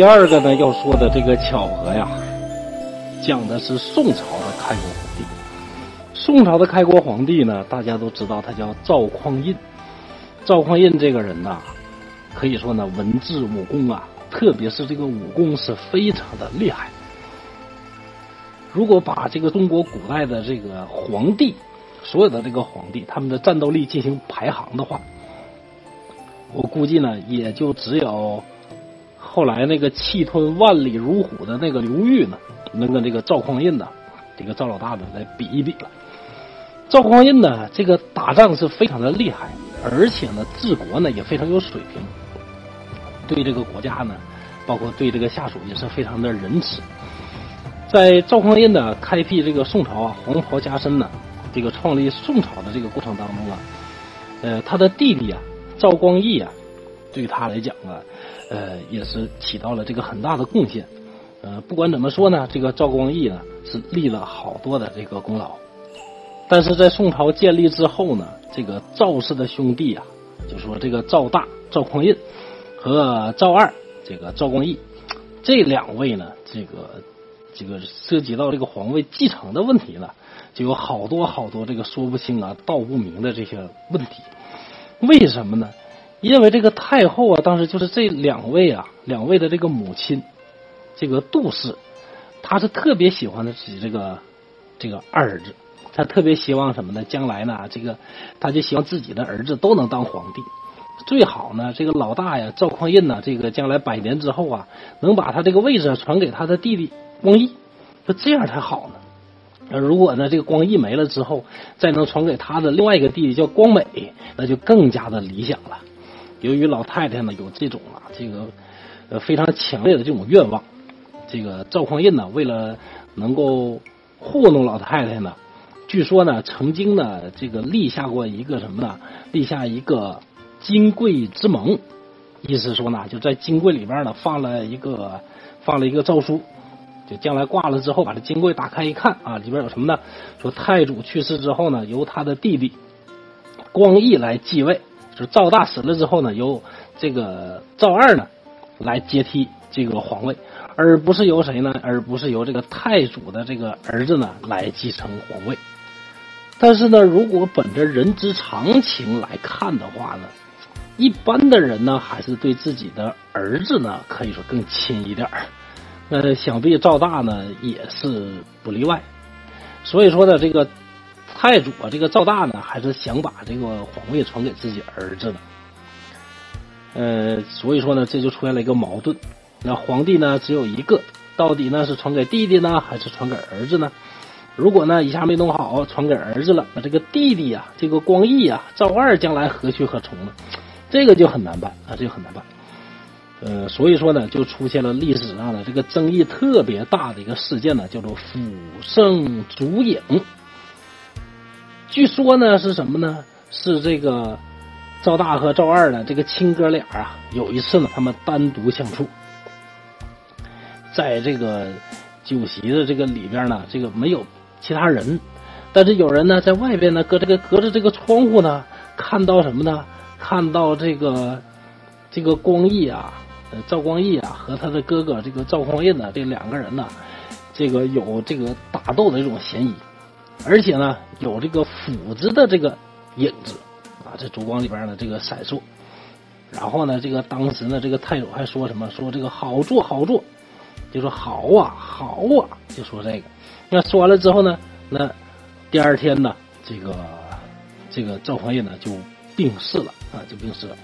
第二个呢，要说的这个巧合呀，讲的是宋朝的开国皇帝。宋朝的开国皇帝呢，大家都知道他叫赵匡胤。赵匡胤这个人呐，可以说呢，文治武功啊，特别是这个武功是非常的厉害。如果把这个中国古代的这个皇帝，所有的这个皇帝他们的战斗力进行排行的话，我估计呢，也就只有后来那个气吞万里如虎的那个刘裕呢，能跟这个赵匡胤呢，这个赵老大呢来比一比了。赵匡胤呢，这个打仗是非常的厉害，而且呢，治国呢也非常有水平，对这个国家呢，包括对这个下属也是非常的仁慈。在赵匡胤呢开辟这个宋朝啊，黄袍加身呢，这个创立宋朝的这个过程当中啊，呃，他的弟弟啊。赵光义啊，对他来讲啊，呃，也是起到了这个很大的贡献。呃，不管怎么说呢，这个赵光义呢是立了好多的这个功劳。但是在宋朝建立之后呢，这个赵氏的兄弟啊，就说这个赵大赵匡胤和赵二这个赵光义这两位呢，这个这个涉及到这个皇位继承的问题呢，就有好多好多这个说不清啊、道不明的这些问题。为什么呢？因为这个太后啊，当时就是这两位啊，两位的这个母亲，这个杜氏，她是特别喜欢的自己这个这个二儿子，她特别希望什么呢？将来呢，这个她就希望自己的儿子都能当皇帝，最好呢，这个老大呀，赵匡胤呢，这个将来百年之后啊，能把他这个位置传给他的弟弟光义，那这样才好呢。如果呢，这个光义没了之后，再能传给他的另外一个弟弟叫光美，那就更加的理想了。由于老太太呢有这种啊，这个呃非常强烈的这种愿望，这个赵匡胤呢为了能够糊弄老太太呢，据说呢曾经呢这个立下过一个什么呢？立下一个金柜之盟，意思说呢就在金柜里边呢放了一个放了一个诏书。就将来挂了之后，把这金柜打开一看啊，里边有什么呢？说太祖去世之后呢，由他的弟弟光义来继位；就赵大死了之后呢，由这个赵二呢来接替这个皇位，而不是由谁呢？而不是由这个太祖的这个儿子呢来继承皇位。但是呢，如果本着人之常情来看的话呢，一般的人呢还是对自己的儿子呢可以说更亲一点儿。呃，想必赵大呢也是不例外，所以说呢，这个太祖啊，这个赵大呢，还是想把这个皇位传给自己儿子的。呃，所以说呢，这就出现了一个矛盾。那皇帝呢只有一个，到底呢是传给弟弟呢，还是传给儿子呢？如果呢一下没弄好，传给儿子了，那这个弟弟呀，这个光义啊，赵二将来何去何从呢？这个就很难办啊，这个很难办。呃，所以说呢，就出现了历史上的这个争议特别大的一个事件呢，叫做“辅圣烛影”。据说呢是什么呢？是这个赵大和赵二呢，这个亲哥俩啊，有一次呢，他们单独相处，在这个酒席的这个里边呢，这个没有其他人，但是有人呢在外边呢，隔这个隔着这个窗户呢，看到什么呢？看到这个这个光义啊。赵光义啊，和他的哥哥这个赵匡胤呢，这两个人呢，这个有这个打斗的这种嫌疑，而且呢，有这个斧子的这个影子啊，在烛光里边呢，这个闪烁。然后呢，这个当时呢，这个太祖还说什么？说这个好做好做，就说好啊好啊，就说这个。那说完了之后呢，那第二天呢，这个这个赵匡胤呢就病逝了啊，就病逝了。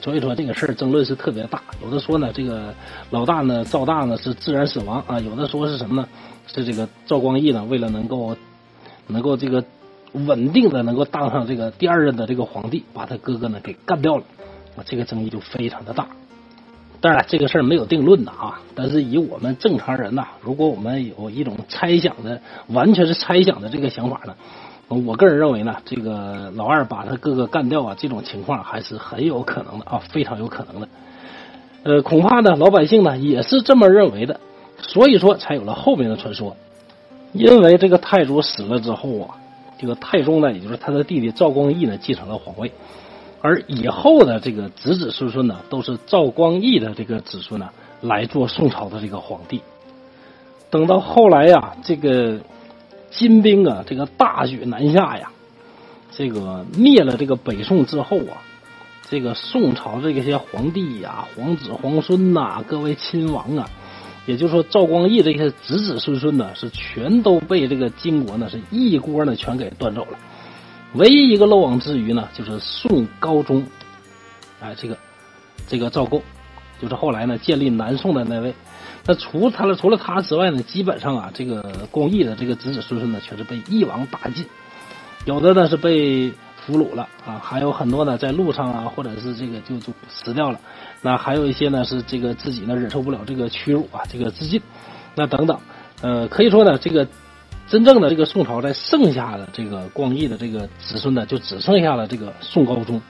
所以说这个事儿争论是特别大，有的说呢，这个老大呢赵大呢是自然死亡啊，有的说是什么呢？是这个赵光义呢为了能够能够这个稳定的能够当上这个第二任的这个皇帝，把他哥哥呢给干掉了啊，这个争议就非常的大。当然这个事儿没有定论的啊，但是以我们正常人呐，如果我们有一种猜想的，完全是猜想的这个想法呢。我个人认为呢，这个老二把他哥哥干掉啊，这种情况还是很有可能的啊，非常有可能的。呃，恐怕呢，老百姓呢也是这么认为的，所以说才有了后面的传说。因为这个太祖死了之后啊，这个太宗呢，也就是他的弟弟赵光义呢，继承了皇位，而以后的这个子子孙孙呢，都是赵光义的这个子孙呢来做宋朝的这个皇帝。等到后来呀，这个金兵啊，这个大举南下呀，这个灭了这个北宋之后啊，这个宋朝这些皇帝呀、皇子皇孙呐、各位亲王啊，也就是说赵光义这些子子孙孙呢，是全都被这个金国呢是一锅呢全给端走了。唯一一个漏网之鱼呢，就是宋高宗，哎，这个这个赵构，就是后来呢建立南宋的那位。那除他了，除了他之外呢，基本上啊，这个光义的这个子子孙孙呢，全是被一网打尽，有的呢是被俘虏了啊，还有很多呢在路上啊，或者是这个就就死掉了。那还有一些呢是这个自己呢忍受不了这个屈辱啊，这个自尽。那等等，呃，可以说呢，这个真正的这个宋朝在剩下的这个光义的这个子孙呢，就只剩下了这个宋高宗，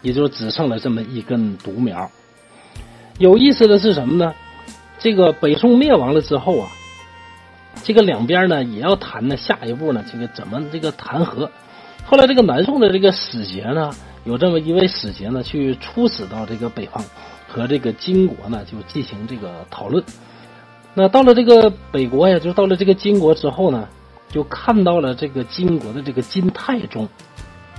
也就只剩了这么一根独苗。有意思的是什么呢？这个北宋灭亡了之后啊，这个两边呢也要谈呢，下一步呢这个怎么这个谈和？后来这个南宋的这个使节呢，有这么一位使节呢，去出使到这个北方，和这个金国呢就进行这个讨论。那到了这个北国呀，就到了这个金国之后呢，就看到了这个金国的这个金太宗。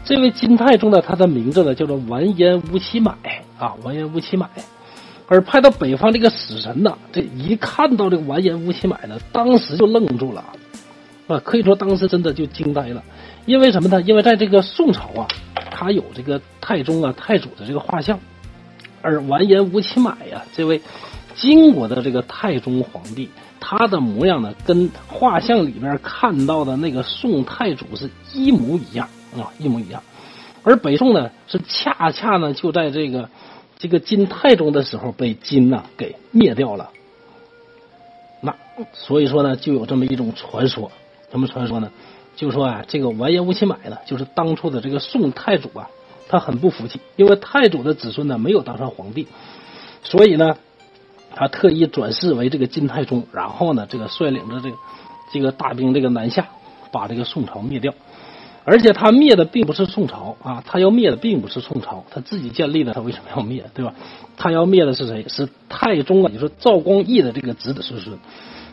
这位金太宗呢，他的名字呢叫做完颜乌齐买啊，完颜乌齐买。而派到北方这个使臣呢，这一看到这个完颜乌齐买呢，当时就愣住了，啊，可以说当时真的就惊呆了。因为什么呢？因为在这个宋朝啊，他有这个太宗啊、太祖的这个画像，而完颜吴乞买呀，这位金国的这个太宗皇帝，他的模样呢，跟画像里边看到的那个宋太祖是一模一样啊，一模一样。而北宋呢，是恰恰呢，就在这个。这个金太宗的时候被金呐给灭掉了，那所以说呢，就有这么一种传说，什么传说呢？就说啊，这个完颜乌齐买呢，就是当初的这个宋太祖啊，他很不服气，因为太祖的子孙呢没有当上皇帝，所以呢，他特意转世为这个金太宗，然后呢，这个率领着这个这个大兵这个南下，把这个宋朝灭掉。而且他灭的并不是宋朝啊，他要灭的并不是宋朝，他自己建立的，他为什么要灭，对吧？他要灭的是谁？是太宗啊！你说赵光义的这个子子孙孙。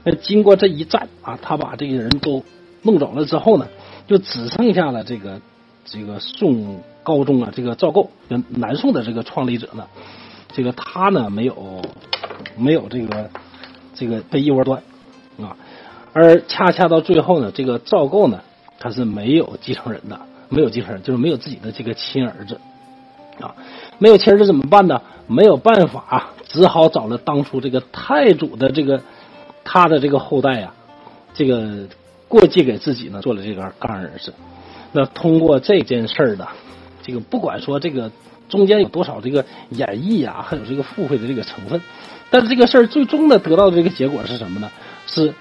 那经过这一战啊，他把这些人都弄走了之后呢，就只剩下了这个这个宋高宗啊，这个赵构，就南宋的这个创立者呢，这个他呢没有没有这个这个被一窝端啊，而恰恰到最后呢，这个赵构呢。他是没有继承人的，没有继承人，就是没有自己的这个亲儿子，啊，没有亲儿子怎么办呢？没有办法，只好找了当初这个太祖的这个他的这个后代呀，这个过继给自己呢，做了这个干儿子。那通过这件事儿呢，这个不管说这个中间有多少这个演绎啊，还有这个附会的这个成分，但是这个事儿最终呢得到的这个结果是什么呢？是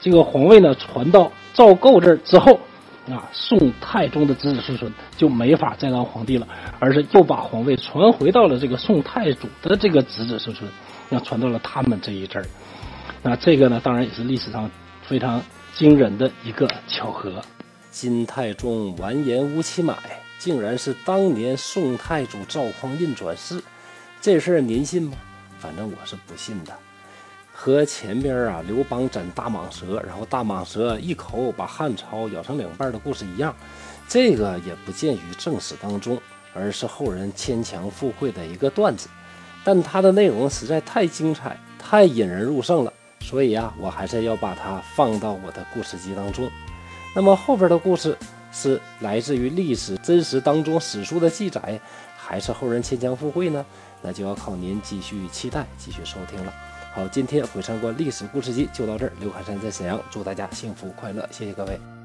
这个皇位呢传到。赵构这儿之后，啊，宋太宗的子子孙孙就没法再当皇帝了，而是又把皇位传回到了这个宋太祖的这个子子孙孙，那传到了他们这一阵儿。那这个呢，当然也是历史上非常惊人的一个巧合。金太宗完颜乌齐买竟然是当年宋太祖赵匡胤转世，这事儿您信吗？反正我是不信的。和前边啊，刘邦斩大蟒蛇，然后大蟒蛇一口把汉朝咬成两半的故事一样，这个也不见于正史当中，而是后人牵强附会的一个段子。但它的内容实在太精彩，太引人入胜了，所以啊，我还是要把它放到我的故事集当中。那么后边的故事是来自于历史真实当中史书的记载，还是后人牵强附会呢？那就要靠您继续期待，继续收听了。好，今天回参观历史故事集就到这儿。刘海山在沈阳，祝大家幸福快乐，谢谢各位。